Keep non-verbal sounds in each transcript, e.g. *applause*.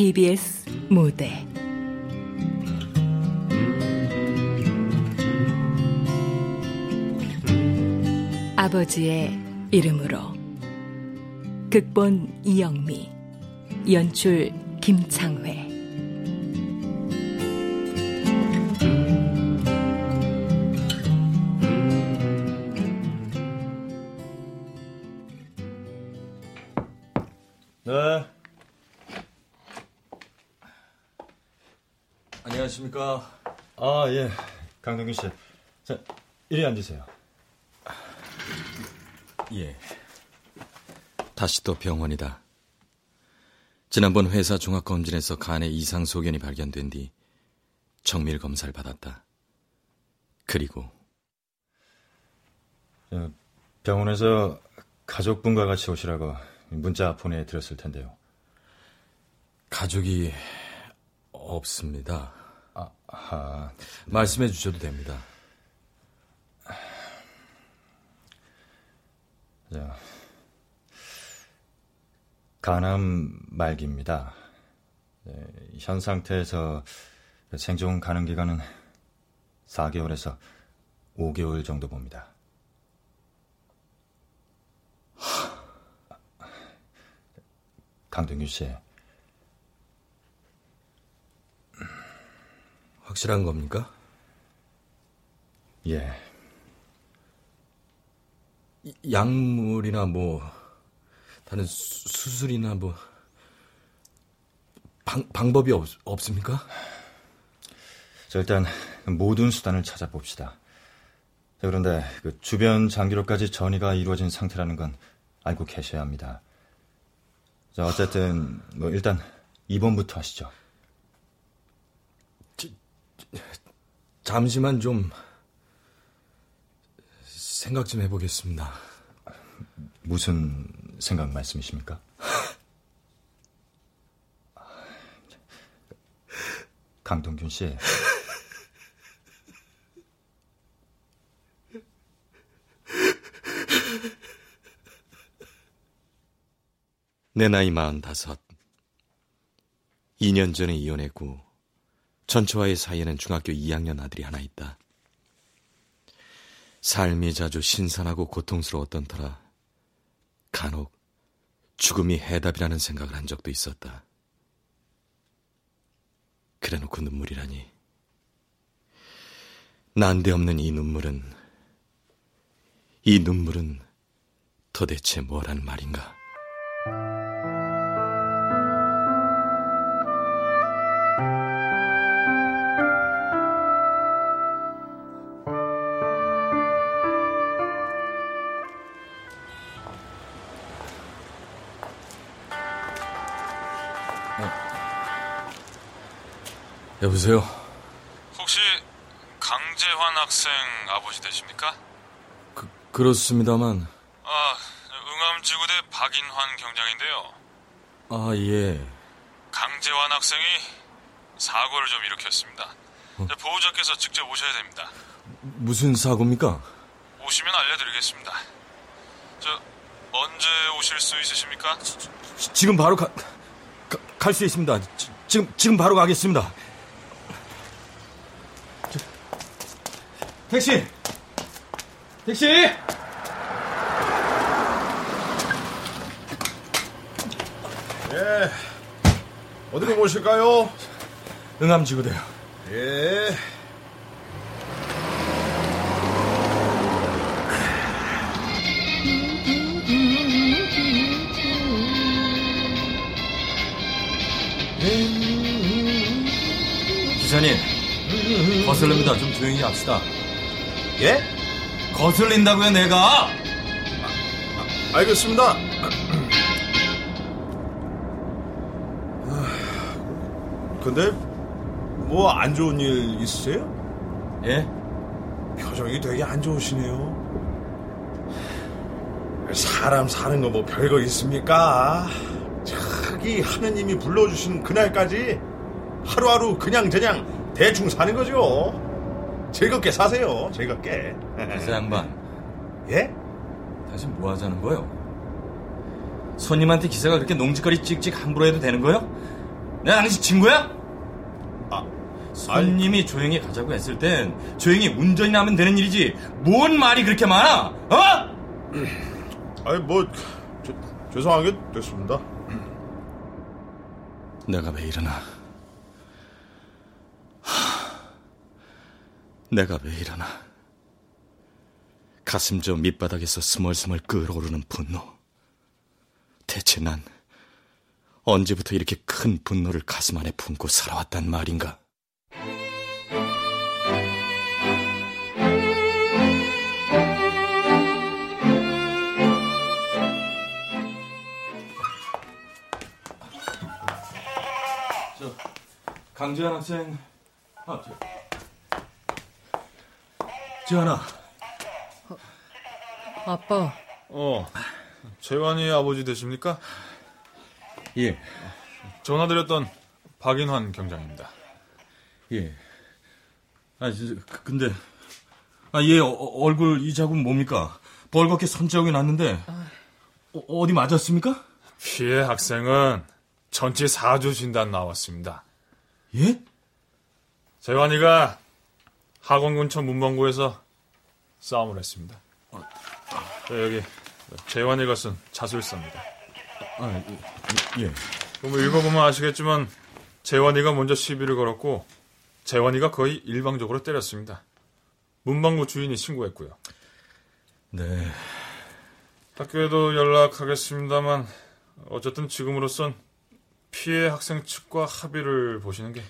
KBS 무대. 아버지의 이름으로 극본 이영미 연출 김창회 안녕하십니까. 아, 예. 강동균 씨. 자, 이리 앉으세요. 예. 다시 또 병원이다. 지난번 회사 종합검진에서 간에 이상 소견이 발견된 뒤 정밀 검사를 받았다. 그리고 저, 병원에서 가족분과 같이 오시라고 문자 보내드렸을 텐데요. 가족이 없습니다. 아, 아 말씀해 주셔도 됩니다. 자, 간암 말기입니다. 네, 현 상태에서 생존 가능 기간은 4개월에서 5개월 정도 봅니다. 강동규 씨, 확실한 겁니까? 예, 이- 약물이나 뭐 다른 수, 수술이나 뭐 방, 방법이 없, 없습니까? 자, 일단 모든 수단을 찾아봅시다. 자, 그런데 그 주변 장기로까지 전이가 이루어진 상태라는 건 알고 계셔야 합니다. 자, 어쨌든 뭐 일단 입원부터 하시죠. 잠시만 좀 생각 좀 해보겠습니다. 무슨 생각 말씀이십니까? *laughs* 강동균 씨, 내 나이 마흔다섯. 2년 전에 이혼했고 전처와의 사이에는 중학교 2학년 아들이 하나 있다. 삶이 자주 신선하고 고통스러웠던 터라 간혹 죽음이 해답이라는 생각을 한 적도 있었다. 그래놓고 눈물이라니. 난데없는 이 눈물은, 이 눈물은 도대체 뭐라는 말인가? 여보세요? 혹시 강재환 학생 아버지 되십니까? 그, 그렇습니다만, 아, 응암지구대 박인환 경장인데요. 아, 예. 강재환 학생이 사고를 좀 일으켰습니다. 자, 보호자께서 직접 오셔야 됩니다. 무슨 사고입니까? 오시면 알려드리겠습니다. 저 언제 오실 수 있으십니까? 지- 지금 바로 가, 갈 수 있습니다. 지, 지금, 지금 바로 가겠습니다. 택시! 택시! 예. 어디로 모실까요? 응암지구대요. 예. 기사님, 거슬립니다. 좀 조용히 합시다. 예? 거슬린다고요, 내가! 알겠습니다. 근데 뭐 안 좋은 일 있으세요? 예? 표정이 되게 안 좋으시네요. 사람 사는 거 뭐 별거 있습니까? 저기 하느님이 불러주신 그날까지 하루하루 그냥 저냥 대충 사는 거죠. 즐겁게 사세요. 즐겁게. 기사 양반, 예? 다시 뭐 하자는 거요? 손님한테 기사가 그렇게 농지거리 찍찍 함부로 해도 되는 거요? 내가 당신 친구야? 아, 손님이 조용히 가자고 했을 땐 조용히 운전이나 하면 되는 일이지 뭔 말이 그렇게 많아? 어? *clears throat* 아니 뭐 저, 죄송하게 됐습니다. 내가 왜 이러나? 내가 왜 이러나? 가슴 저 밑바닥에서 스멀스멀 끓어오르는 분노. 대체 난 언제부터 이렇게 큰 분노를 가슴 안에 품고 살아왔단 말인가? 저 강재환 학생, 아, 저, 재환아, 아빠, 어, 재환이 아버지 되십니까? 예, 전화드렸던 박인환 경장입니다. 예. 아, 저, 그- 근데, 아, 얘 어- 얼굴 이 자국 뭡니까? 벌겋게 선자국이 났는데, 어, 어디 맞았습니까? 피해 학생은 전치 4주 진단 나왔습니다. 예? 재환이가 학원 근처 문방구에서 싸움을 했습니다. 저 여기 재환이가 쓴 자술서입니다. 아, 예. 예. 그럼 읽어보면 아시겠지만 재환이가 먼저 시비를 걸었고 재환이가 거의 일방적으로 때렸습니다. 문방구 주인이 신고했고요. 네. 학교에도 연락하겠습니다만 어쨌든 지금으로선 피해 학생 측과 합의를 보시는 게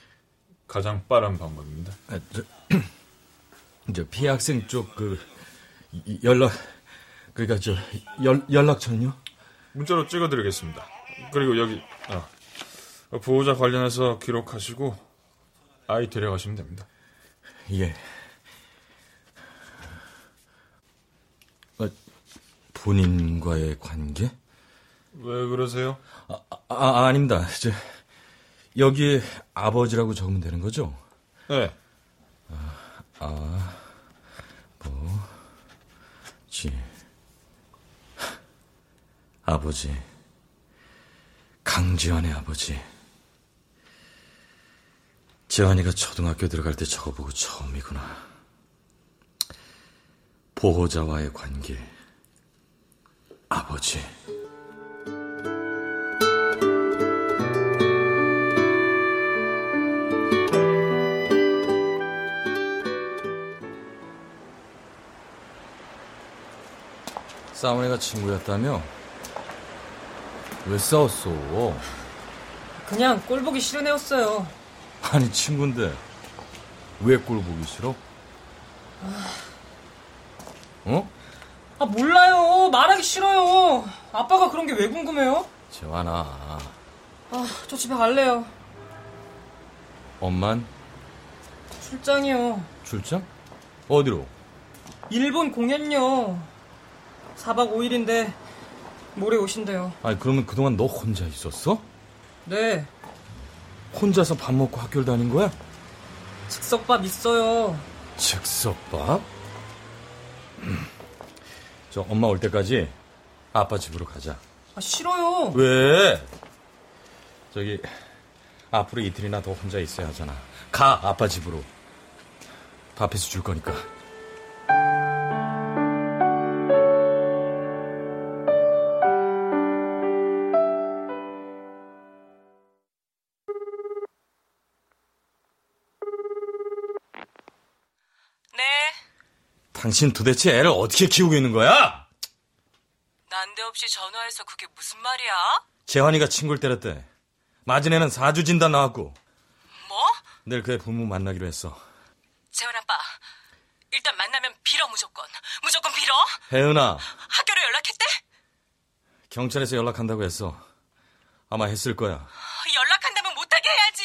가장 빠른 방법입니다. 아, 저, 저 피해 학생 쪽 그 연락 그러니까 저 연, 연락처는요? 문자로 찍어드리겠습니다. 그리고 여기 아, 보호자 관련해서 기록하시고 아이 데려가시면 됩니다. 예. 아, 본인과의 관계? 왜 그러세요? 아, 아 아 닙니다. 저 여기에 아버지라고 적으면 되는 거죠? 네. 지. 아버지. 강지환의 아버지. 지환이가 초등학교 들어갈 때 적어보고 처음이구나. 보호자와의 관계. 아버지. 싸운 애가 친구였다며? 왜 싸웠어? 그냥 꼴 보기 싫은 애였어요. 아니 친구인데 왜 꼴 보기 싫어? 어? 아 몰라요. 말하기 싫어요. 아빠가 그런 게 왜 궁금해요? 재환아 아 저 집에 갈래요. 엄만 출장이요. 출장? 어디로? 일본 공연요. 4박 5일인데 모레 오신대요. 아니 그러면 그동안 너 혼자 있었어? 네. 혼자서 밥 먹고 학교를 다닌 거야? 즉석밥 있어요. 즉석밥? 음. 저 엄마 올 때까지 아빠 집으로 가자 아 싫어요. 왜? 저기 앞으로 이틀이나 더 혼자 있어야 하잖아. 가 아빠 집으로. 밥해서 줄 거니까. 당신 도대체 애를 어떻게 키우고 있는 거야? 난데없이 전화해서 그게 무슨 말이야? 재환이가 친구를 때렸대. 맞은 애는 사주 진단 나왔고 뭐? 내일 그애 부모 만나기로 했어. 재원 아빠, 일단 만나면 빌어 무조건. 무조건 빌어? 혜은아, 학교로 연락했대? 경찰에서 연락한다고 했어. 아마 했을 거야. 연락한다면 못하게 해야지.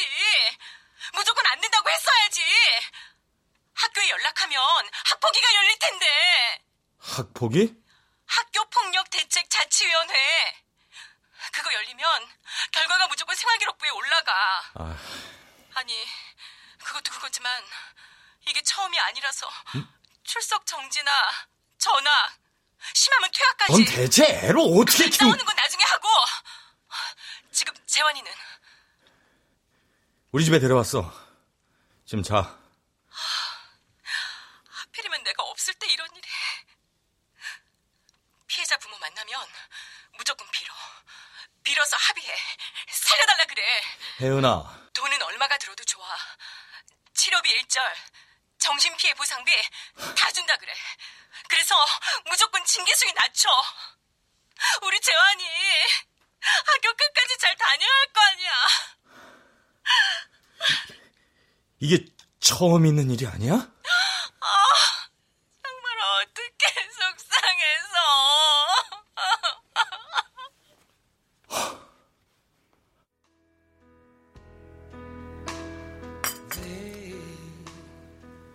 무조건 안 된다고 했어야지. 학교에 연락하면 학폭위가 열릴 텐데. 학폭이? 학교폭력대책자치위원회. 그거 열리면 결과가 무조건 생활기록부에 올라가. 아, 아니, 그것도 그거지만 이게 처음이 아니라서 출석 정지나 전화, 심하면 퇴학까지 넌 대체 애를 어떻게 키우... 나오는 건 나중에 하고 지금 재환이는 우리 집에 데려왔어. 지금 자. 내가 없을 때 이런 일이. 피해자 부모 만나면 무조건 빌어. 빌어서 합의해. 살려달라 그래. 혜은아. 돈은 얼마가 들어도 좋아. 치료비 일절, 정신피해 보상비 다 준다 그래. 그래서 무조건 징계수위 낮춰. 우리 재환이 학교 끝까지 잘 다녀야 할 거 아니야. 이게 처음 있는 일이 아니야? 정말 어떻게 *laughs* 속상해서.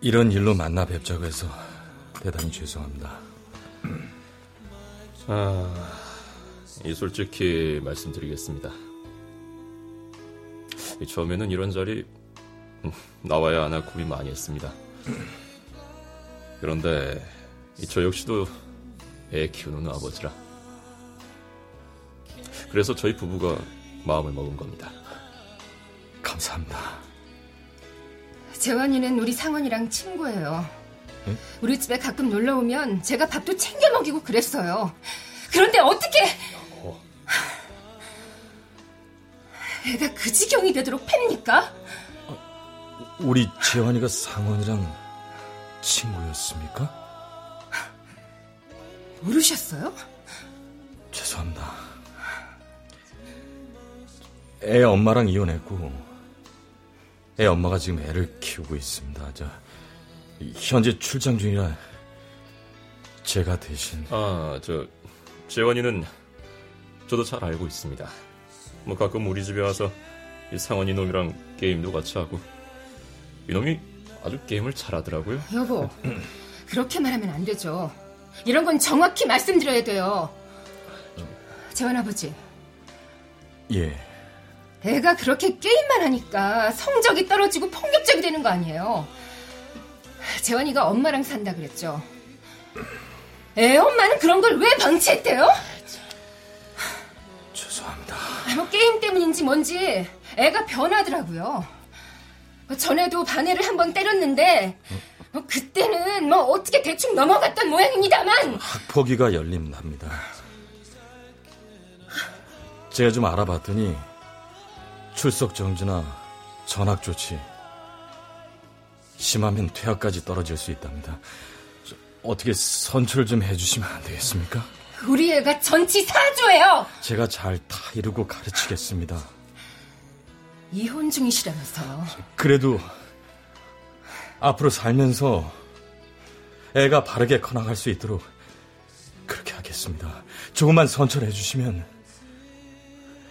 *laughs* 이런 일로 만나 뵙자고 해서 대단히 죄송합니다. 아, 이 솔직히 말씀드리겠습니다. 이 처음에는 이런 자리 음, *laughs* 나와야 하나 고민 많이 했습니다. 그런데 이 저 역시도 애 키우는 아버지라. 그래서 저희 부부가 마음을 먹은 겁니다. 감사합니다. 재환이는 우리 상원이랑 친구예요. 우리 집에 가끔 놀러 오면 제가 밥도 챙겨 먹이고 그랬어요. 그런데 어떻게 애가 그 지경이 되도록 팹니까? 우리 재환이가 상원이랑 친구였습니까? 모르셨어요? 죄송합니다. 애 엄마랑 이혼했고, 애 엄마가 지금 애를 키우고 있습니다. 저, 현재 출장 중이라 제가 대신. 아, 저, 재원이는 저도 잘 알고 있습니다. 뭐 가끔 우리 집에 와서 이 상원이 놈이랑 게임도 같이 하고, 이놈이 아주 게임을 잘하더라고요. 여보, 그렇게 말하면 안 되죠. 이런 건 정확히 말씀드려야 돼요. 재환 아버지, 예. 애가 그렇게 게임만 하니까 성적이 떨어지고 폭력적이 되는 거 아니에요. 재환이가 엄마랑 산다 그랬죠. 애 엄마는 그런 걸 왜 방치했대요? 죄송합니다. 아, 뭐 게임 때문인지 뭔지 애가 변하더라고요. 전에도 반애를 한 번 때렸는데 뭐 그때는 뭐 어떻게 대충 넘어갔던 모양입니다만 학폭위가 열린답니다. 제가 좀 알아봤더니 출석 정지나 전학 조치 심하면 퇴학까지 떨어질 수 있답니다. 저, 어떻게 선처를 좀 해주시면 안 되겠습니까? 우리 애가 전치 사조예요. 제가 잘다 이루고 가르치겠습니다. 이혼 중이시라면서요. 그래도 앞으로 살면서 애가 바르게 커나갈 수 있도록 그렇게 하겠습니다. 조금만 선처를 해주시면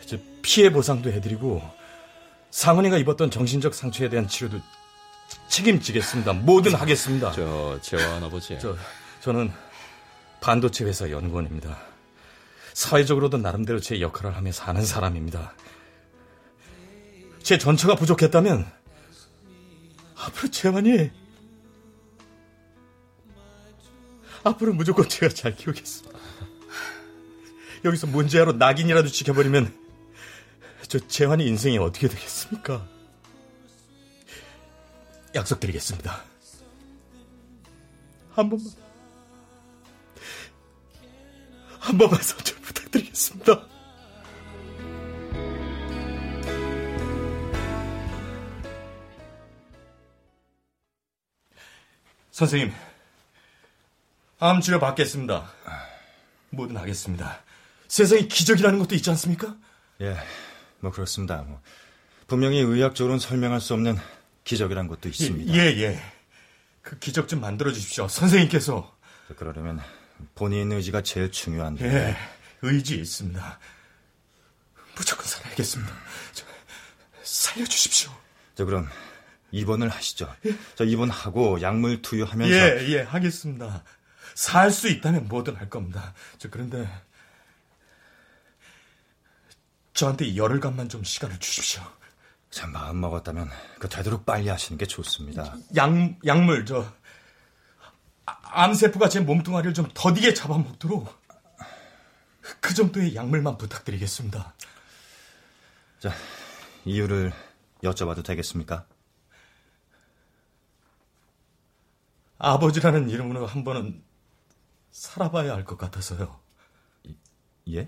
이제 피해 보상도 해드리고 상은이가 입었던 정신적 상처에 대한 치료도 책임지겠습니다. 뭐든 하겠습니다. 저, 재환 아버지. 저, 저는 반도체 회사 연구원입니다. 사회적으로도 나름대로 제 역할을 하며 사는 사람입니다. 제 전처가 부족했다면 앞으로 재환이 앞으로 무조건 제가 잘 키우겠습니다. 여기서 문제하러 낙인이라도 지켜버리면 저 재환이 인생이 어떻게 되겠습니까? 약속드리겠습니다. 한 번만 한 번만 선처 부탁드리겠습니다. 선생님, 암 치료 받겠습니다. 뭐든 하겠습니다. 세상에 기적이라는 것도 있지 않습니까? 예, 뭐 그렇습니다. 뭐 분명히 의학적으로는 설명할 수 없는 기적이란 것도 있습니다. 예, 예. 그 기적 좀 만들어 주십시오. 선생님께서. 그러려면 본인 의지가 제일 중요한데. 예, 의지 있습니다. 무조건 살아야겠습니다. 저, 살려주십시오. 자, 그럼 입원을 하시죠. 자, 입원하고 약물 투여하면서 예, 예, 하겠습니다. 살 수 있다면 뭐든 할 겁니다. 저 그런데 저한테 열흘간만 좀 시간을 주십시오. 자, 마음 먹었다면 그 되도록 빨리 하시는 게 좋습니다. 약 약물 저 아, 암세포가 제 몸뚱아리를 좀 더디게 잡아먹도록 그 정도의 약물만 부탁드리겠습니다. 자, 이유를 여쭤봐도 되겠습니까? 아버지라는 이름으로 한 번은 살아봐야 할 것 같아서요. 예?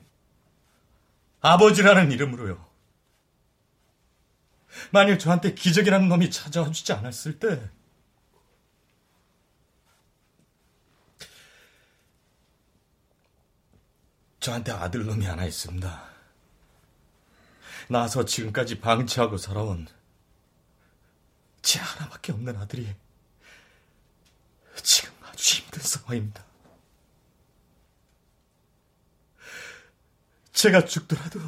아버지라는 이름으로요. 만일 저한테 기적이라는 놈이 찾아와 주지 않았을 때, 저한테 아들 놈이 하나 있습니다. 나서 지금까지 방치하고 살아온 제 하나밖에 없는 아들이 상황입니다. 제가 죽더라도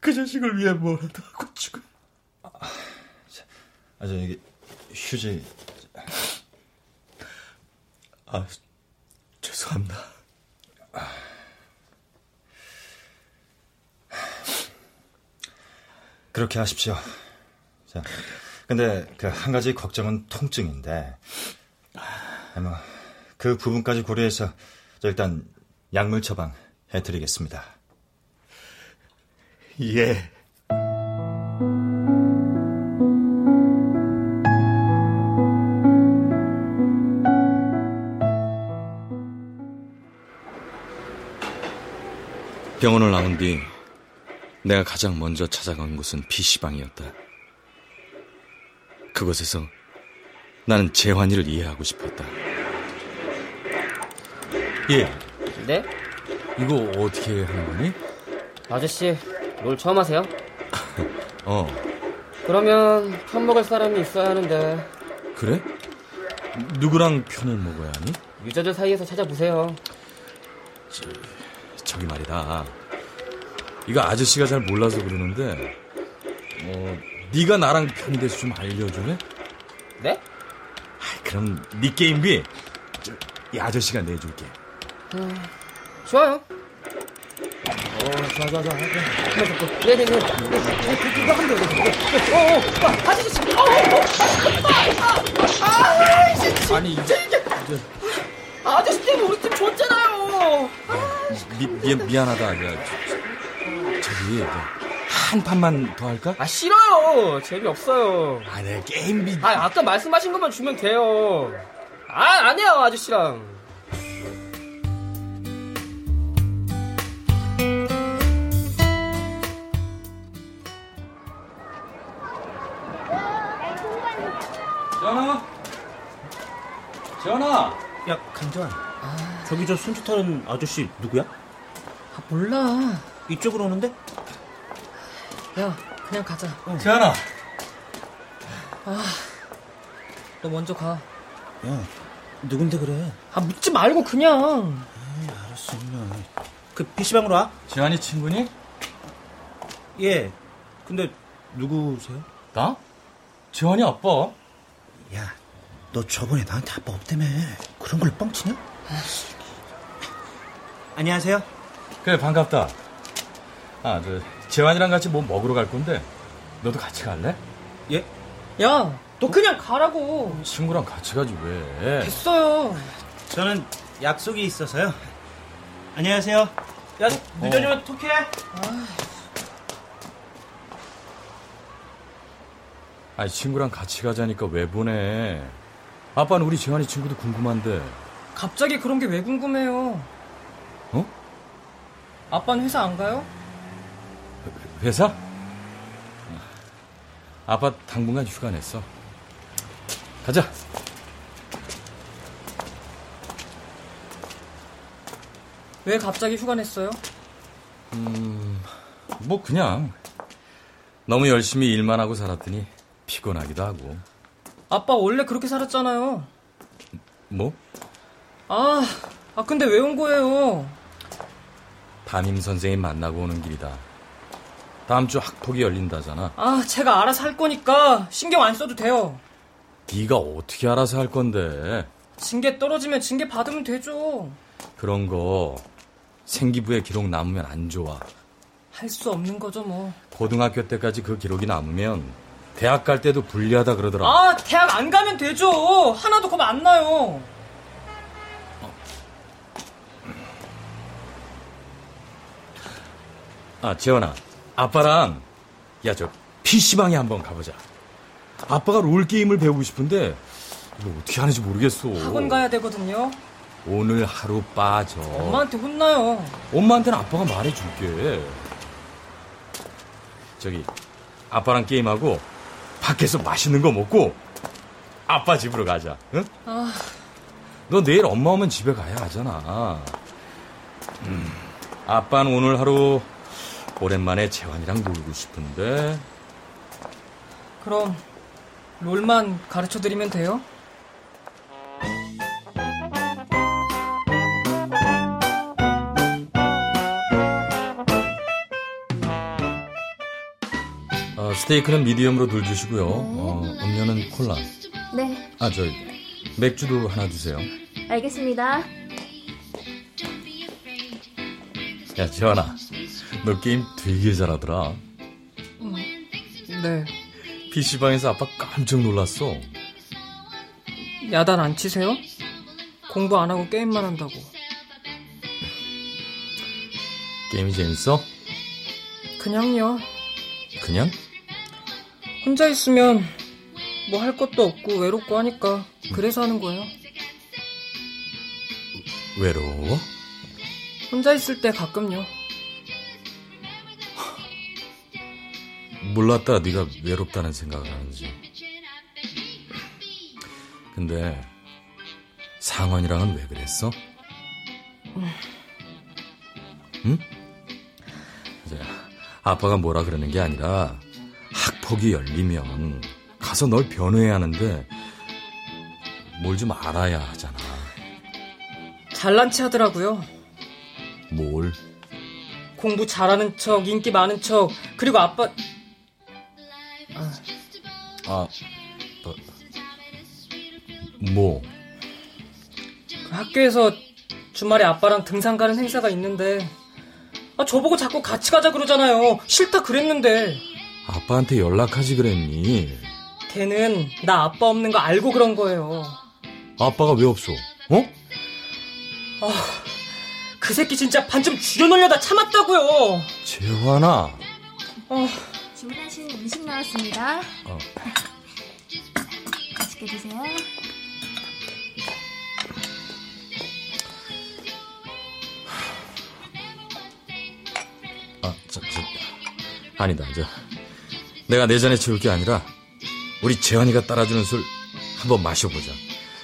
그 자식을 위해 뭐라도 하고 죽을. 아, 저 여기 휴지. 아, 죄송합니다. 그렇게 하십시오. 자, 근데 그 한 가지 걱정은 통증인데, 뭐, 그 부분까지 고려해서 저 일단 약물 처방 해드리겠습니다. 예. 병원을 나온 뒤 내가 가장 먼저 찾아간 곳은 PC방이었다. 그곳에서 나는 재환이를 이해하고 싶었다. 예, 네? 이거 어떻게 하는 거니? 아저씨, 롤 처음 하세요? *laughs* 어, 그러면 편 먹을 사람이 있어야 하는데 그래? 누구랑 편을 먹어야 하니? 유저들 사이에서 찾아보세요. 저기 말이다. 이거 아저씨가 잘 몰라서 그러는데, 어, 네가 나랑 편이 돼서 좀 알려줄래? 네? 아, 그럼 네 게임비 저, 이 아저씨가 내줄게. 음, 좋아요. 어, 좋아, 좋아, 좋아. 한번 잡고. 네네네. 네, 그, 그거 하면 돼. 어, 어, 아, 아저씨. 어, 어, 아, 아, 아, 진짜. 아니, 이제. 아, 아저씨 때문에 우리 팀 졌잖아요. 미, 미, 미안하다, 아니야. 저, 저기, 한 판만 더 할까? 아, 싫어요. 재미없어요. 아, 내 게임비. 아, 아까 말씀하신 것만 주면 돼요. 아, 안 해요, 아저씨랑. 전화! 전화! 야, 강재환. 저기 저 손짓 하는 아저씨 누구야? 아, 몰라. 이쪽으로 오는데? 야, 그냥 가자. 재환아! 아, 너 먼저 가. 야, 누군데 그래? 아, 묻지 말고 그냥. 에이, 알았어, 그냥. 그 PC방으로 와? 재환이 친구니? 예. 근데 누구세요? 나? 재환이 아빠. 야, 너 저번에 나한테 아빠 없다며. 그런 걸 뻥치냐? 안녕하세요. 그래, 반갑다. 아, 저, 재환이랑 같이 뭐 먹으러 갈 건데, 너도 같이 갈래? 예? 야, 너 그냥 가라고. 친구랑 같이 가지, 왜? 됐어요. 저는 약속이 있어서요. 안녕하세요. 야, 늦어지면 톡해. 아니, 친구랑 같이 가자니까 왜 보내? 아빠는 우리 재환이 친구도 궁금한데. 갑자기 그런 게 왜 궁금해요? 어? 아빠는 회사 안 가요? 회사? 아빠 당분간 휴가 냈어. 가자. 왜 갑자기 휴가 냈어요? 음, 뭐 그냥 너무 열심히 일만 하고 살았더니 피곤하기도 하고. 아빠 원래 그렇게 살았잖아요. 뭐? 아, 아 근데 왜 온 거예요? 담임 선생님 만나고 오는 길이다. 다음 주 학폭이 열린다잖아. 아, 제가 알아서 할 거니까 신경 안 써도 돼요. 네가 어떻게 알아서 할 건데? 징계 떨어지면 징계 받으면 되죠. 그런 거 생기부에 기록 남으면 안 좋아. 할 수 없는 거죠, 뭐. 고등학교 때까지 그 기록이 남으면 대학 갈 때도 불리하다 그러더라. 아, 대학 안 가면 되죠. 하나도 겁 안 나요. 아, 재원아. 아빠랑 야, 저 PC방에 한번 가보자. 아빠가 롤게임을 배우고 싶은데 이거 어떻게 하는지 모르겠어. 학원 가야 되거든요. 오늘 하루 빠져. 엄마한테 혼나요. 엄마한테는 아빠가 말해줄게. 저기 아빠랑 게임하고 밖에서 맛있는 거 먹고 아빠 집으로 가자. 응? 아, 너 내일 엄마 오면 집에 가야 하잖아. 음, 아빠는 오늘 하루 오랜만에 재환이랑 놀고 싶은데 그럼 롤만 가르쳐 드리면 돼요? 어, 스테이크는 미디엄으로 둘 주시고요. 어, 음료는 콜라. 네, 아, 저 맥주도 하나 주세요. 알겠습니다. 야, 재환아. 너 게임 되게 잘하더라. 네. PC방에서 아빠 깜짝 놀랐어. 야단 안 치세요? 공부 안 하고 게임만 한다고. 게임이 재밌어? 그냥요. 그냥? 혼자 있으면 뭐 할 것도 없고 외롭고 하니까 그래서 하는 거예요. 외로워? 혼자 있을 때 가끔요. 몰랐다 네가 외롭다는 생각을 하는지. 근데 상원이랑은 왜 그랬어? 응? 이제 아빠가 뭐라 그러는 게 아니라 학폭이 열리면 가서 널 변호해야 하는데 뭘 좀 알아야 하잖아. 잘난 체 하더라고요. 뭘? 공부 잘하는 척, 인기 많은 척, 그리고 아빠 아, 뭐, 뭐? 그 학교에서 주말에 아빠랑 등산 가는 행사가 있는데 아, 저보고 자꾸 같이 가자 그러잖아요. 싫다 그랬는데 아빠한테 연락하지 그랬니? 걔는 나 아빠 없는 거 알고 그런 거예요. 아빠가 왜 없어? 어? 아, 그 새끼 진짜 반쯤 죽여놓으려다 참았다고요. 재환아. 어, 주문하신 음식 나왔습니다. 어. 맛있게 드세요. 아, 저, 저, 아니다, 저. 내가 내전에 채울 게 아니라, 우리 재환이가 따라주는 술 한번 마셔보자.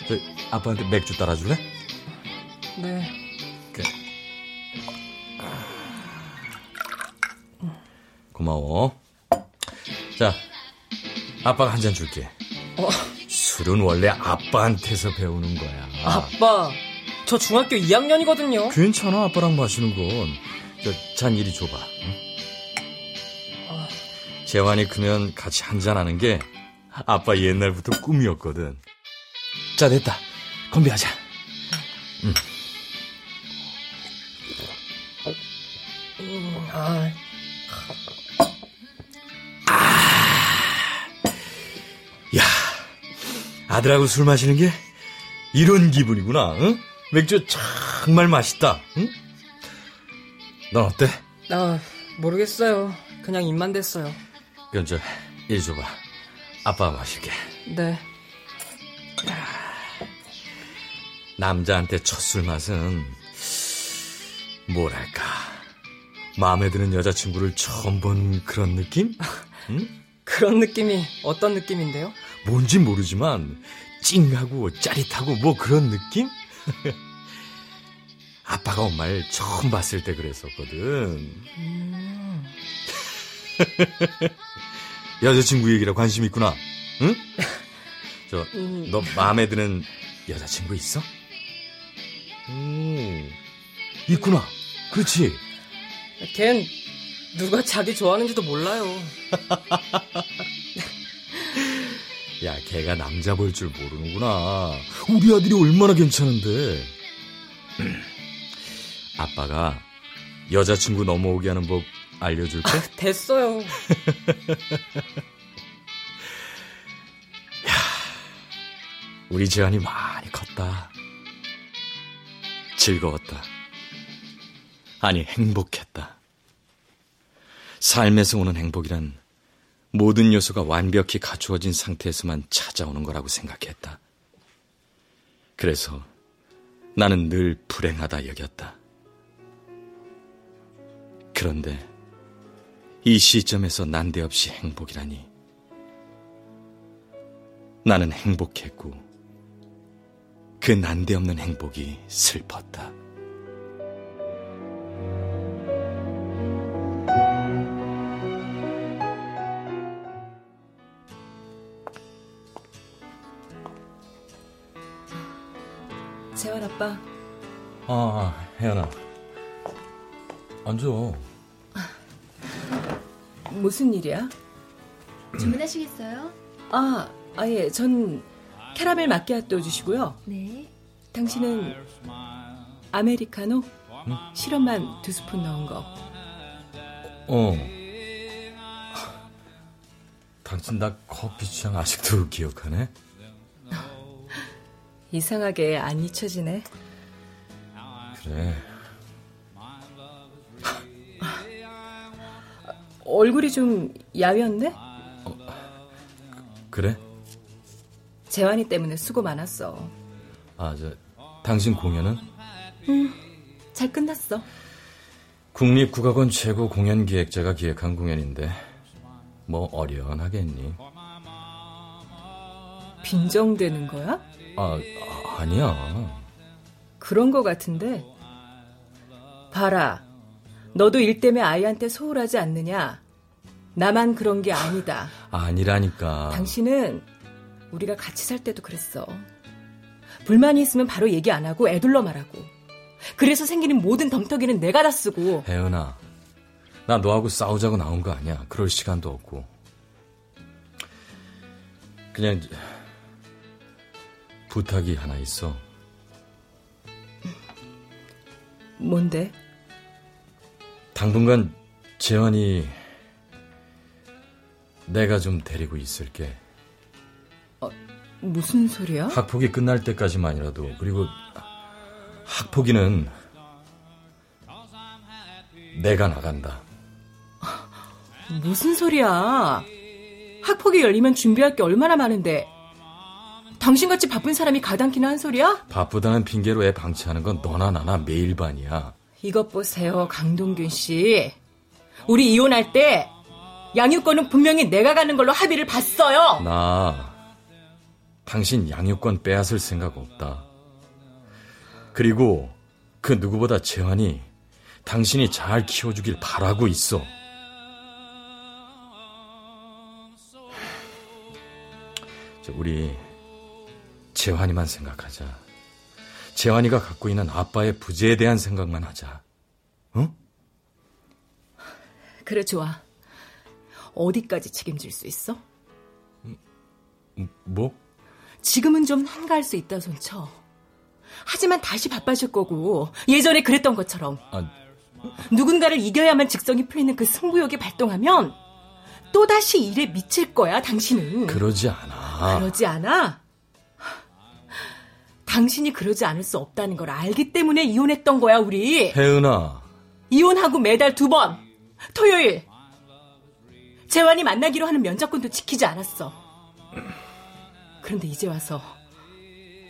저, 아빠한테 맥주 따라줄래? 네. 그래. 고마워. 자, 아빠가 한 잔 줄게. 어. 술은 원래 아빠한테서 배우는 거야. 아빠, 저 중학교 2학년이거든요. 괜찮아, 아빠랑 마시는 건. 저, 잔 이리 줘봐. 응? 재환이 크면 같이 한 잔 하는 게 아빠 옛날부터 꿈이었거든. 자, 됐다. 건배하자. 응. 아들하고 술 마시는 게 이런 기분이구나. 응? 맥주 정말 맛있다. 응? 넌 어때? 아, 모르겠어요. 그냥 입만 됐어요. 그럼 저 이리 줘봐. 아빠가 마실게. 네. 남자한테 첫 술 맛은 뭐랄까 마음에 드는 여자친구를 처음 본 그런 느낌? 응? *laughs* 그런 느낌이 어떤 느낌인데요? 뭔지 모르지만 찡하고 짜릿하고 뭐 그런 느낌? *laughs* 아빠가 엄마를 처음 봤을 때 그랬었거든. 음, *laughs* 여자친구 얘기라 관심 있구나. 응? 저, 음. 너 마음에 드는 여자친구 있어? 오, 있구나. 그렇지. 걘 누가 자기 좋아하는지도 몰라요. *laughs* 야, 걔가 남자 볼 줄 모르는구나. 우리 아들이 얼마나 괜찮은데. *clears throat* 아빠가 여자친구 넘어오게 하는 법 알려줄게. 됐어요. *laughs* 우리 재환이 많이 컸다. 즐거웠다. 아니, 행복했다. 삶에서 오는 행복이란 모든 요소가 완벽히 갖추어진 상태에서만 찾아오는 거라고 생각했다. 그래서 나는 늘 불행하다 여겼다. 그런데 이 시점에서 난데없이 행복이라니. 나는 행복했고, 그 난데없는 행복이 슬펐다. 재환 아빠. 아, 혜연아. 앉아. 무슨 일이야? 주문하시겠어요? 아, 아 예. 전 캐러멜 마끼아또 주시고요. 네. 당신은 아메리카노 시럽만 두 스푼 넣은 거. 어. 당신 나 커피 취향 아직도 기억하네? 이상하게 안 잊혀지네. 그래. 얼굴이 좀 야위었네? 그래? 재환이 때문에 수고 많았어. 아, 저, 당신 공연은? 응, 잘 끝났어. 국립국악원 최고 공연 기획자가 기획한 공연인데, 뭐 어련하겠니? 빈정대는 거야? 아, 아니야. 그런 거 같은데. 봐라. 너도 일 때문에 아이한테 소홀하지 않느냐? 나만 그런 게 아니다. 아니라니까. 당신은 우리가 같이 살 때도 그랬어. 불만이 있으면 바로 얘기 안 하고 애둘러 말하고. 그래서 생기는 모든 덤터기는 내가 다 쓰고. 혜연아, 나 너하고 싸우자고 나온 거 아니야. 그럴 시간도 없고. 그냥 부탁이 하나 있어. 뭔데? 당분간 재환이 내가 좀 데리고 있을게. 무슨 소리야? 학폭이 끝날 때까지만이라도 그리고 학폭이는 내가 나간다. 무슨 소리야? 학폭이 열리면 준비할 게 얼마나 많은데. 당신같이 바쁜 사람이 가당키나 한 소리야? 바쁘다는 핑계로 애 방치하는 건 너나 나나 매일 반이야. 이것 보세요, 강동균 씨. 우리 이혼할 때 양육권은 분명히 내가 가는 걸로 합의를 봤어요. 나 당신 양육권 빼앗을 생각 없다. 그리고 그 누구보다 재환이 당신이 잘 키워주길 바라고 있어. 저 우리 재환이만 생각하자. 재환이가 갖고 있는 아빠의 부재에 대한 생각만 하자. 응? 그래, 좋아. 어디까지 책임질 수 있어? 뭐? 지금은 좀 한가할 수 있다 손쳐. 하지만 다시 바빠질 거고 예전에 그랬던 것처럼 아, 누군가를 이겨야만 직성이 풀리는 그 승부욕이 발동하면 또다시 일에 미칠 거야 당신은. 그러지 않아. 그러지 않아? 당신이 그러지 않을 수 없다는 걸 알기 때문에 이혼했던 거야 우리. 혜은아. 이혼하고 매달 두 번. 토요일. 재환이 만나기로 하는 면접권도 지키지 않았어. 그런데 이제 와서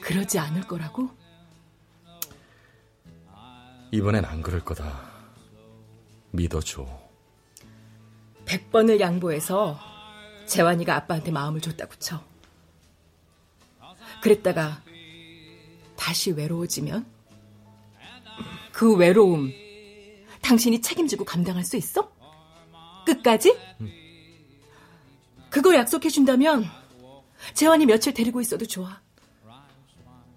그러지 않을 거라고? 이번엔 안 그럴 거다. 믿어줘. 백 번을 양보해서 재환이가 아빠한테 마음을 줬다고 쳐. 그랬다가 다시 외로워지면 그 외로움 당신이 책임지고 감당할 수 있어? 끝까지? 그걸 약속해준다면 재환이 며칠 데리고 있어도 좋아.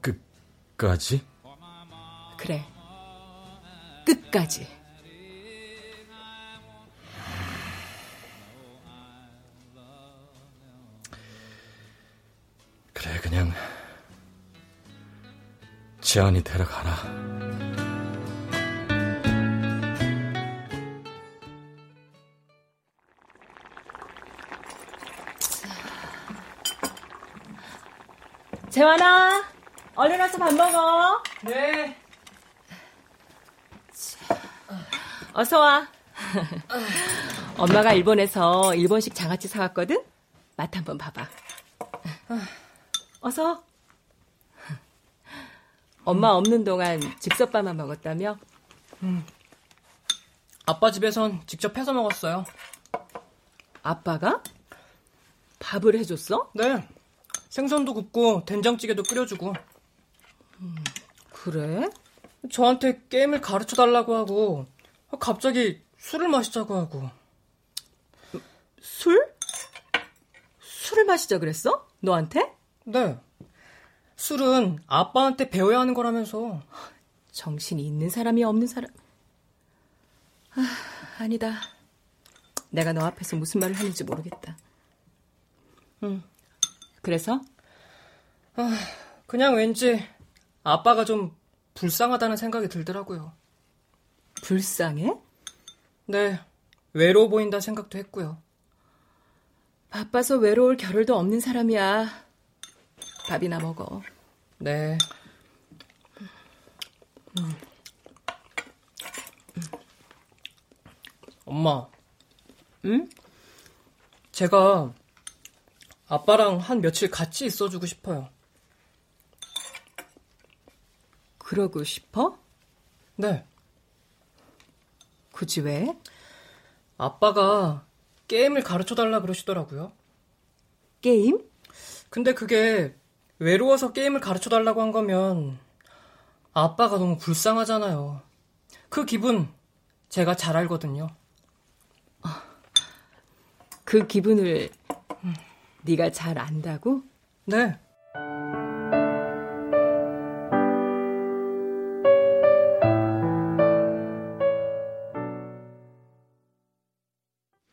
끝까지? 그래. 끝까지. 그래, 그냥 재환이 데려가라. 재환아, 얼른 와서 밥 먹어. 네. 어서 와. 엄마가 일본에서 일본식 장아찌 사왔거든? 맛 한번 봐봐. 어서. 엄마 없는 동안 즉석밥만 먹었다며? 음. 아빠 집에선 직접 해서 먹었어요. 아빠가? 밥을 해줬어? 네. 생선도 굽고 된장찌개도 끓여주고. 음, 그래? 저한테 게임을 가르쳐 달라고 하고 갑자기 술을 마시자고 하고. 술? 술을 마시자 그랬어? 너한테? 네. 술은 아빠한테 배워야 하는 거라면서. 정신이 있는 사람이 없는 사람. 아, 아니다. 내가 너 앞에서 무슨 말을 하는지 모르겠다. 응. 그래서? 아, 그냥 왠지 아빠가 좀 불쌍하다는 생각이 들더라고요. 불쌍해? 네. 외로워 보인다 생각도 했고요. 바빠서 외로울 겨를도 없는 사람이야. 밥이나 먹어. 네. 음. 엄마. 응? 제가 아빠랑 한 며칠 같이 있어주고 싶어요. 그러고 싶어? 네. 굳이 왜? 아빠가 게임을 가르쳐 달라 그러시더라고요. 게임? 근데 그게 외로워서 게임을 가르쳐 달라고 한 거면 아빠가 너무 불쌍하잖아요. 그 기분 제가 잘 알거든요. 그 기분을 네가 잘 안다고? 네.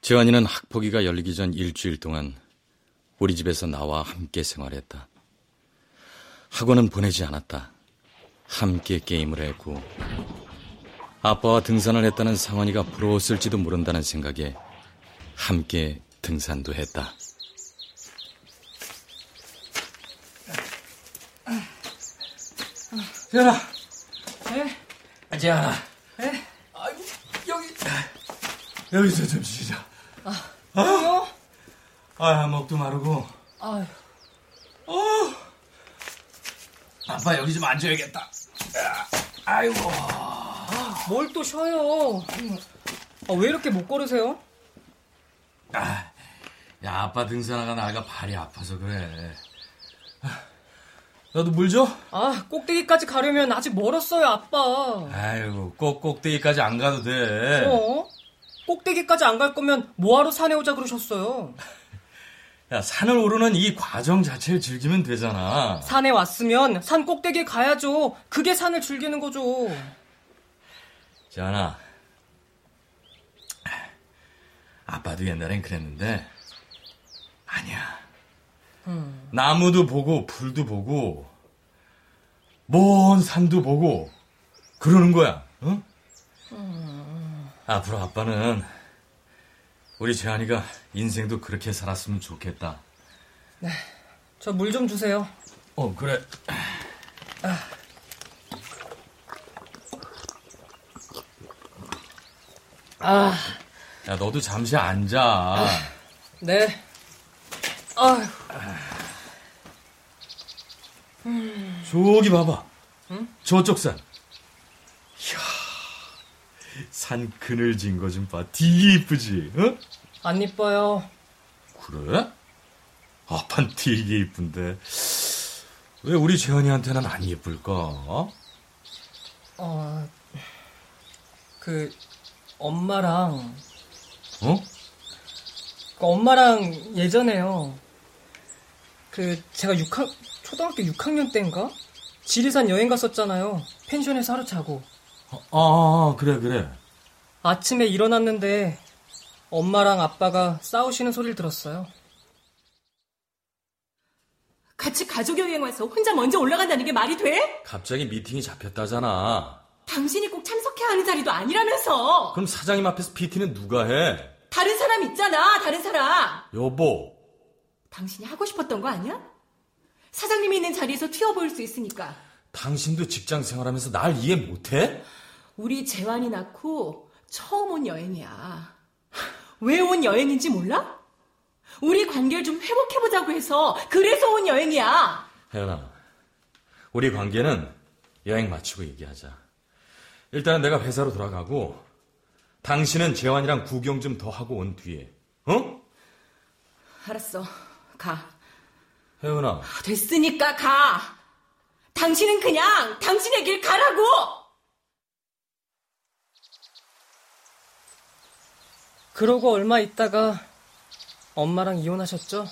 재환이는 학폭위가 열리기 전 일주일 동안 우리 집에서 나와 함께 생활했다. 학원은 보내지 않았다. 함께 게임을 했고 아빠와 등산을 했다는 상원이가 부러웠을지도 모른다는 생각에 함께 등산도 했다. 재현아. 네? 재현아. 네? 아이고, 여기. 여기서 좀 쉬자. 아, 왜요? 아, 목도 마르고. 아유. 어. 아빠 여기 좀 앉아야겠다. 아이고. 아, 뭘 또 쉬어요. 아, 왜 이렇게 못 걸으세요? 아, 야, 아빠 등산하가 나가 발이 아파서 그래. 너도 물 줘? 아, 꼭대기까지 가려면 아직 멀었어요, 아빠. 아이고, 꼭 꼭대기까지 안 가도 돼. 어? 꼭대기까지 안 갈 거면 뭐하러 산에 오자 그러셨어요? 야, 산을 오르는 이 과정 자체를 즐기면 되잖아. 산에 왔으면 산 꼭대기에 가야죠. 그게 산을 즐기는 거죠. 자나, 아빠도 옛날엔 그랬는데, 아니야. 음. 나무도 보고, 풀도 보고, 먼 산도 보고, 그러는 거야, 응? 음. 앞으로 아빠는 우리 재한이가 인생도 그렇게 살았으면 좋겠다. 네. 저 물 좀 주세요. 어, 그래. 아. 아. 야, 너도 잠시 앉아. 아. 네. 아휴. 저기 봐봐. 응? 저쪽 산. 산 그늘진 거 좀 봐. 되게 이쁘지? 응? 안 이뻐요. 그래? 아판 되게 이쁜데. 왜 우리 재현이한테는 안 예쁠까? 어, 그, 엄마랑, 어? 그 엄마랑 예전에요. 그, 제가 6학, 초등학교 6학년 때인가? 지리산 여행 갔었잖아요. 펜션에서 하루 자고. 아, 아, 그래, 그래. 아침에 일어났는데, 엄마랑 아빠가 싸우시는 소리를 들었어요. 같이 가족 여행 와서 혼자 먼저 올라간다는 게 말이 돼? 갑자기 미팅이 잡혔다잖아. 당신이 꼭 참석해야 하는 자리도 아니라면서. 그럼 사장님 앞에서 PT는 누가 해? 다른 사람 있잖아, 다른 사람. 여보. 당신이 하고 싶었던 거 아니야? 사장님이 있는 자리에서 튀어 보일 수 있으니까. 당신도 직장 생활하면서 날 이해 못해? 우리 재환이 낳고 처음 온 여행이야. 왜 온 여행인지 몰라? 우리 관계를 좀 회복해보자고 해서 그래서 온 여행이야. 혜연아, 우리 관계는 여행 마치고 얘기하자. 일단 내가 회사로 돌아가고 당신은 재환이랑 구경 좀 더 하고 온 뒤에, 어? 알았어. 가. 혜연아, 됐으니까 가. 당신은 그냥 당신의 길 가라고. 그러고 얼마 있다가 엄마랑 이혼하셨죠?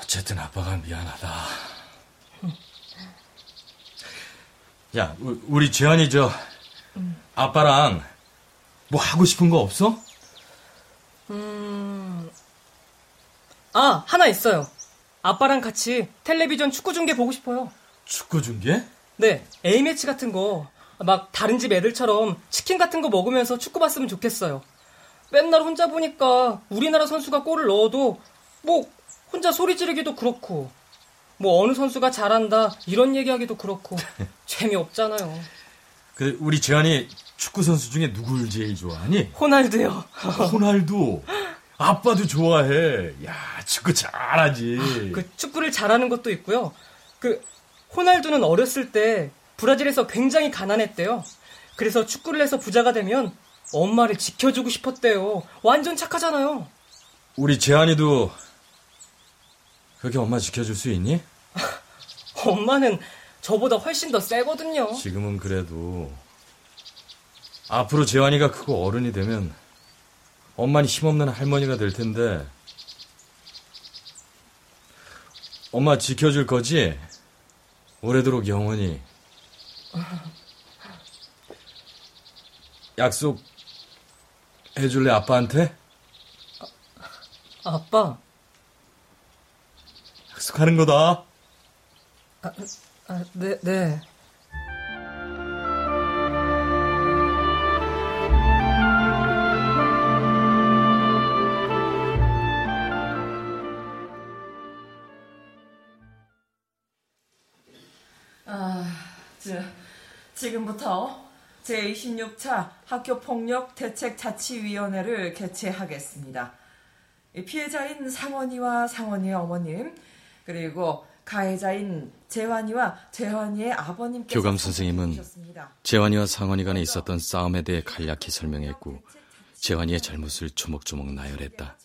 어쨌든 아빠가 미안하다. 야, 우- 우리 재환이 저 아빠랑 뭐 하고 싶은 거 없어? 음. 아, 하나 있어요. 아빠랑 같이 텔레비전 축구 중계 보고 싶어요. 축구 중계? 네, A매치 같은 거. 막 다른 집 애들처럼 치킨 같은 거 먹으면서 축구 봤으면 좋겠어요. 맨날 혼자 보니까 우리나라 선수가 골을 넣어도 뭐 혼자 소리 지르기도 그렇고 뭐 어느 선수가 잘한다 이런 얘기하기도 그렇고 *laughs* 재미없잖아요. 그 우리 재환이 축구 선수 중에 누굴 제일 좋아하니? 호날두요. 호날두. 아빠도 좋아해. 야, 축구 잘하지. 그 축구를 잘하는 것도 있고요. 그 호날두는 어렸을 때 브라질에서 굉장히 가난했대요. 그래서 축구를 해서 부자가 되면 엄마를 지켜주고 싶었대요. 완전 착하잖아요. 우리 재환이도 그렇게 엄마 지켜줄 수 있니? *laughs* 엄마는 저보다 훨씬 더 세거든요. 지금은 그래도 앞으로 재환이가 크고 어른이 되면 엄마는 힘없는 할머니가 될 텐데 엄마 지켜줄 거지? 오래도록 영원히 약속 해줄래 아빠한테? 아 빠. 약속하는 거다. 아, 아, 네, 네. 저, 지금부터 제26차 학교폭력 대책자치위원회를 개최하겠습니다. 이 피해자인 상원이와 상원이의 어머님, 그리고 가해자인 재환이와 재환이의 아버님께서 교감 선생님은. 재환이와 상원이 간에 있었던 싸움에 대해 간략히 설명했고 재환이의 잘못을 조목조목 나열했다.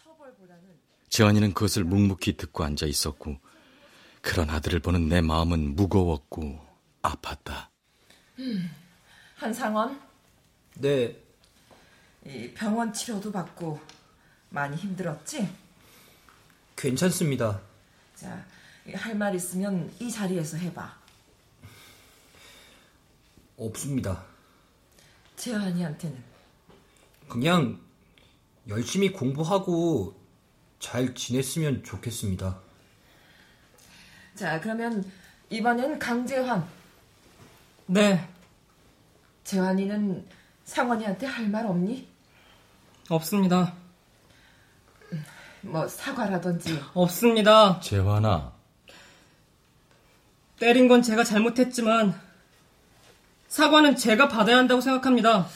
재환이는 그것을 묵묵히 듣고 앉아 있었고 그런 아들을 보는 내 마음은 무거웠고 아팠다. 음, 한상원, 네, 이 병원 치료도 받고 많이 힘들었지? 괜찮습니다. 자, 할 말 있으면 이 자리에서 해봐. 없습니다. 재환이한테는. 그냥 열심히 공부하고 잘 지냈으면 좋겠습니다. 자, 그러면 이번엔 강재환. 네. 재환이는 상원이한테 할 말 없니? 없습니다. 뭐 사과라든지. 없습니다. 재환아, 때린 건 제가 잘못했지만 사과는 제가 받아야 한다고 생각합니다.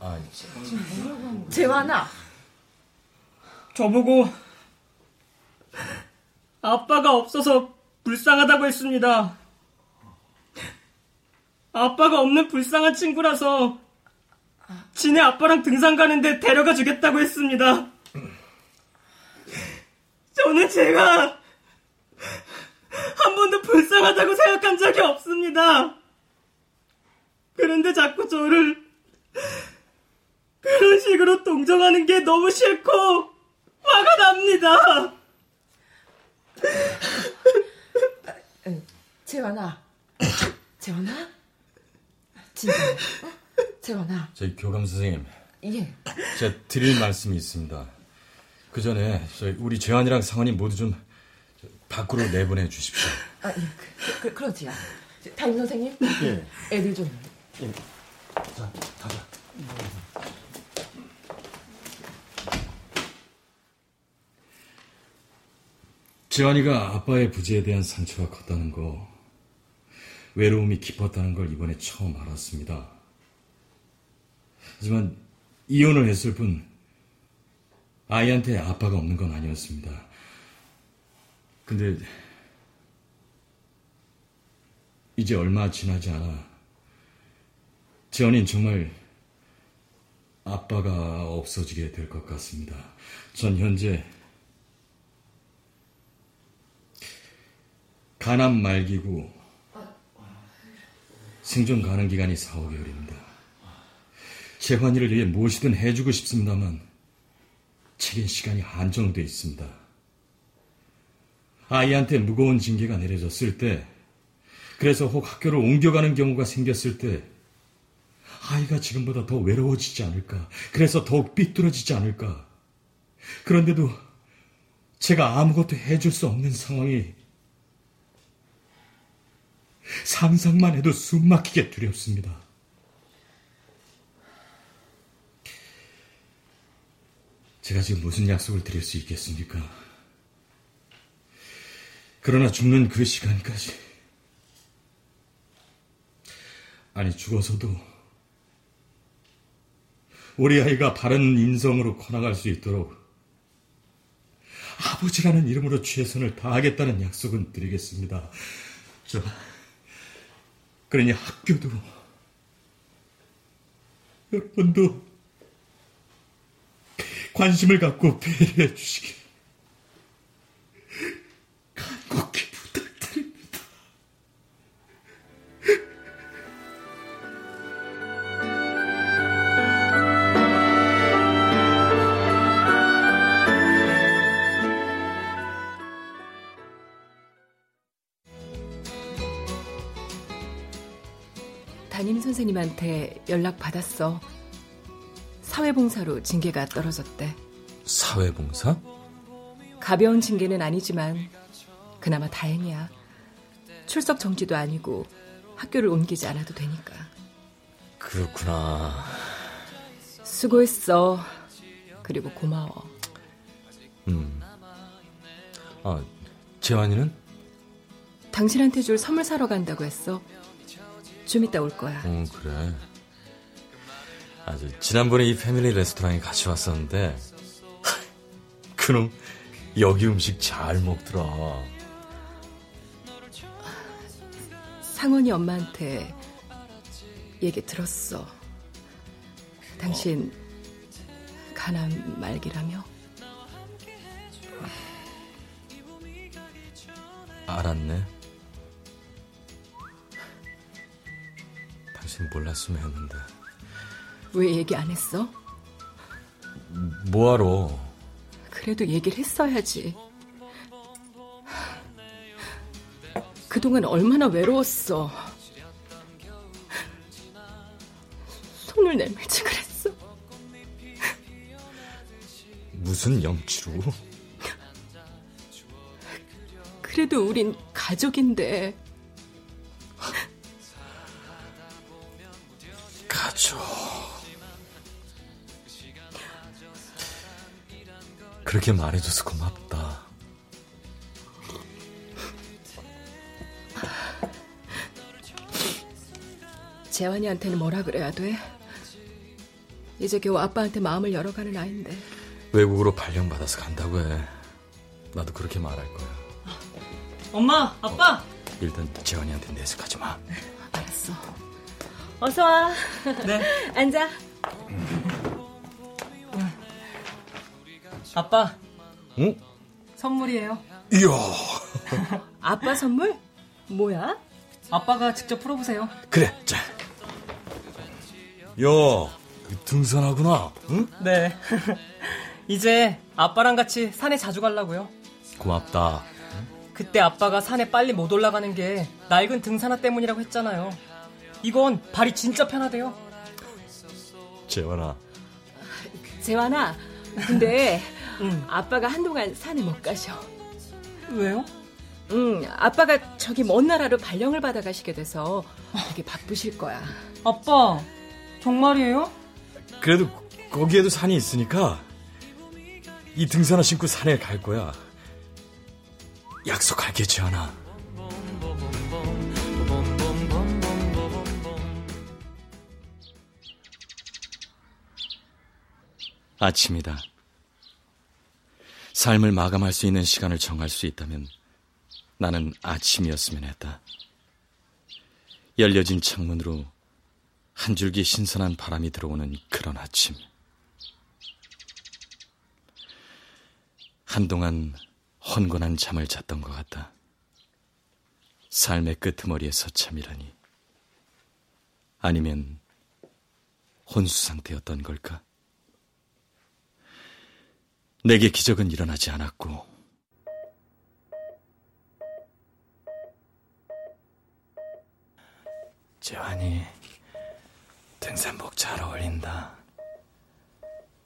아, 재환아. 저보고 아빠가 없어서 불쌍하다고 했습니다. 아빠가 없는 불쌍한 친구라서 지네 아빠랑 등산 가는데 데려가 주겠다고 했습니다. 저는 제가 한 번도 불쌍하다고 생각한 적이 없습니다. 그런데 자꾸 저를 그런 식으로 동정하는 게 너무 싫고 화가 납니다. 재환아. 재환아? 진짜. 어? 재환아. 저희 교감 선생님, 예. 제가 드릴 말씀이 있습니다. 그 전에 저희 우리 재환이랑 상원이 모두 좀 밖으로 내보내 주십시오. 아, 예. 그, 그, 그러지요. 담임 선생님? 예. 애들 좀. 예. 자, 가자. 재환이가 아빠의 부재에 대한 상처가 컸다는 거, 외로움이 깊었다는 걸 이번에 처음 알았습니다. 하지만 이혼을 했을 뿐 아이한테 아빠가 없는 건 아니었습니다. 근데 이제 얼마 지나지 않아 재원이는 정말 아빠가 없어지게 될 것 같습니다. 전 현재 간암 말기고 생존 가능 기간이 4, 5개월입니다. 재환이를 위해 무엇이든 해주고 싶습니다만 책임 시간이 한정돼 있습니다. 아이한테 무거운 징계가 내려졌을 때 그래서 혹 학교를 옮겨가는 경우가 생겼을 때 아이가 지금보다 더 외로워지지 않을까. 그래서 더욱 삐뚤어지지 않을까. 그런데도 제가 아무것도 해줄 수 없는 상황이 상상만 해도 숨 막히게 두렵습니다. 제가 지금 무슨 약속을 드릴 수 있겠습니까? 그러나 죽는 그 시간까지. 아니, 죽어서도 우리 아이가 바른 인성으로 커나갈 수 있도록 아버지라는 이름으로 최선을 다하겠다는 약속은 드리겠습니다. 저, 그러니 학교도 여러분도 관심을 갖고 배려해 주시길 간곡히 담임 선생님한테 연락 받았어. 사회봉사로 징계가 떨어졌대. 사회봉사? 가벼운 징계는 아니지만 그나마 다행이야. 출석 정지도 아니고 학교를 옮기지 않아도 되니까. 그렇구나. 수고했어. 그리고 고마워. 음. 아, 재환이는? 당신한테 줄 선물 사러 간다고 했어. 좀 이따 올 거야. 어, 그래. 아주 지난번에 이 패밀리 레스토랑에 같이 왔었는데 *laughs* 그놈 여기 음식 잘 먹더라. 상원이 엄마한테 얘기 들었어. 당신 가난 말기라며? 알았네. 당신 몰랐으면 했는데. 왜 얘기 안 했어? 뭐하러? 그래도 얘기를 했어야지. 그동안 얼마나 외로웠어. 손을 내밀지 그랬어. 무슨 염치로? 그래도 우린 가족인데. 그렇게 말해줘서 고맙다. 재환이한테는 뭐라 그래야 돼? 이제 겨우 아빠한테 마음을 열어가는 아인데. 외국으로 발령받아서 간다고 해. 나도 그렇게 말할 거야. 엄마, 아빠. 일단 재환이한테 내색하지 마. 알았어. 어서 와. 네. *laughs* 앉아. 아빠. 응? 선물이에요. 이야. *laughs* 아빠 선물? 뭐야? 아빠가 직접 풀어보세요. 그래, 자. 야, 등산하구나, 응? 네. *laughs* 이제 아빠랑 같이 산에 자주 가려고요. 고맙다. 그때 아빠가 산에 빨리 못 올라가는 게 낡은 등산화 때문이라고 했잖아요. 이건 발이 진짜 편하대요. 재환아. 재환아, 근데 *laughs* 아빠가 한동안 산에 못 가셔. 왜요? 응, 아빠가 저기 먼 나라로 발령을 받아 가시게 돼서 되게 바쁘실 거야. 아빠, 정말이에요? 그래도 거기에도 산이 있으니까 이 등산화 신고 산에 갈 거야. 약속할게, 재환아. 아침이다. 삶을 마감할 수 있는 시간을 정할 수 있다면 나는 아침이었으면 했다. 열려진 창문으로 한 줄기 신선한 바람이 들어오는 그런 아침. 한동안 헌건한 잠을 잤던 것 같다. 삶의 끄트머리에 서참이라니. 아니면 혼수 상태였던 걸까? 내게 기적은 일어나지 않았고, 재환이 등산복 잘 어울린다.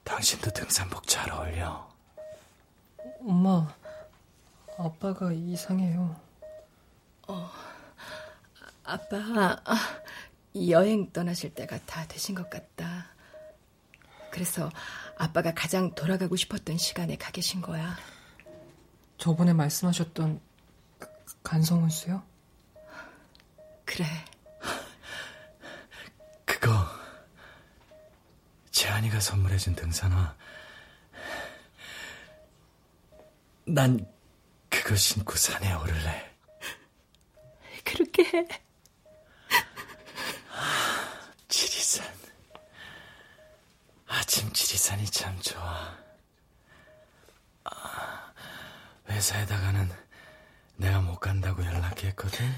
당신도 등산복 잘 어울려. 엄마, 아빠가 이상해요. 어, 아빠, 아, 여행 떠나실 때가 다 되신 것 같다. 그래서 아빠가 가장 돌아가고 싶었던 시간에 가 계신 거야. 저번에 말씀하셨던 간성훈수요? 그래. 그거 재한이가 선물해준 등산화. 난 그거 신고 산에 오를래. 그렇게 해. 지리산. 아침 지리산이 참 좋아. 아, 회사에다가는 내가 못 간다고 연락했거든.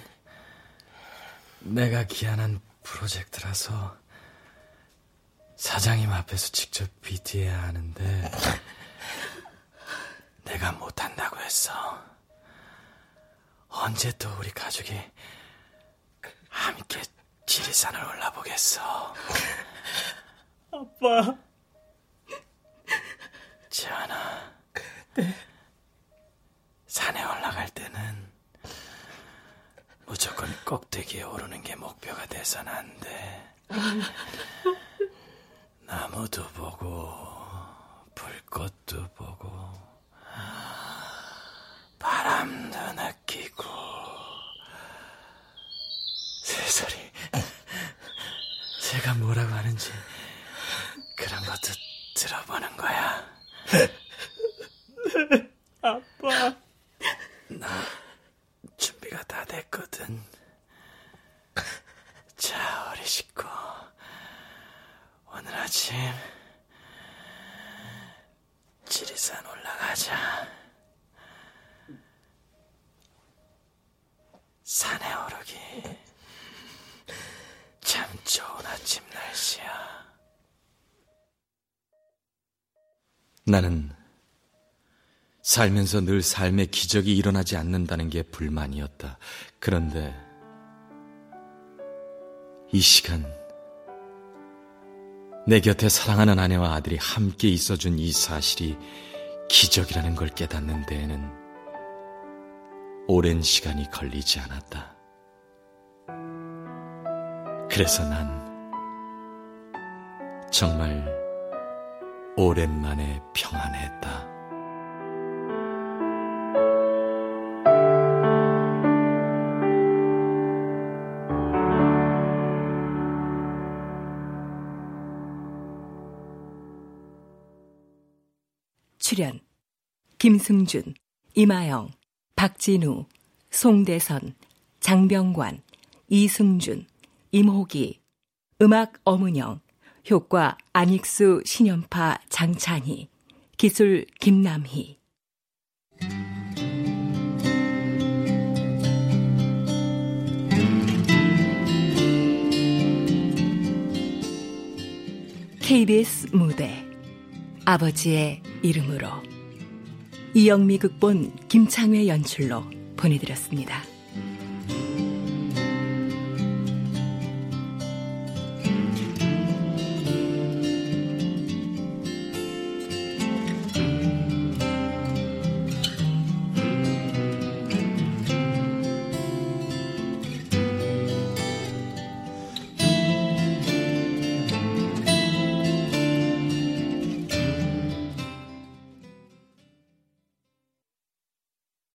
내가 기한한 프로젝트라서 사장님 앞에서 직접 비트해야 하는데 내가 못 한다고 했어. 언제 또 우리 가족이 함께 지리산을 올라보겠어. 아빠. 지안아. 네. 산에 올라갈 때는 무조건 꼭대기에 오르는 게 목표가 돼선 안 돼. *laughs* 나무도 보고, 불꽃도 보고, 바람도 느끼고, 새소리, *laughs* 새가 뭐라고 하는지 그런 것도 들어보는 거야. 아빠. 나 준비가 다 됐거든. 자, 우리 식구. 오늘 아침 지리산 올라가자. 산에 오르기 참 좋은 아침 날씨야. 나는 살면서 늘 삶의 기적이 일어나지 않는다는 게 불만이었다. 그런데 이 시간 내 곁에 사랑하는 아내와 아들이 함께 있어준 이 사실이 기적이라는 걸 깨닫는 데에는 오랜 시간이 걸리지 않았다. 그래서 난 정말 오랜만에 평안했다. 출연 김승준, 이마영, 박진우, 송대선, 장병관, 이승준, 임호기, 음악 어문영, 효과 안익수, 신연파, 장찬희, 기술 김남희. KBS 무대 아버지의 이름으로 이영미 극본 김창회 연출로 보내드렸습니다.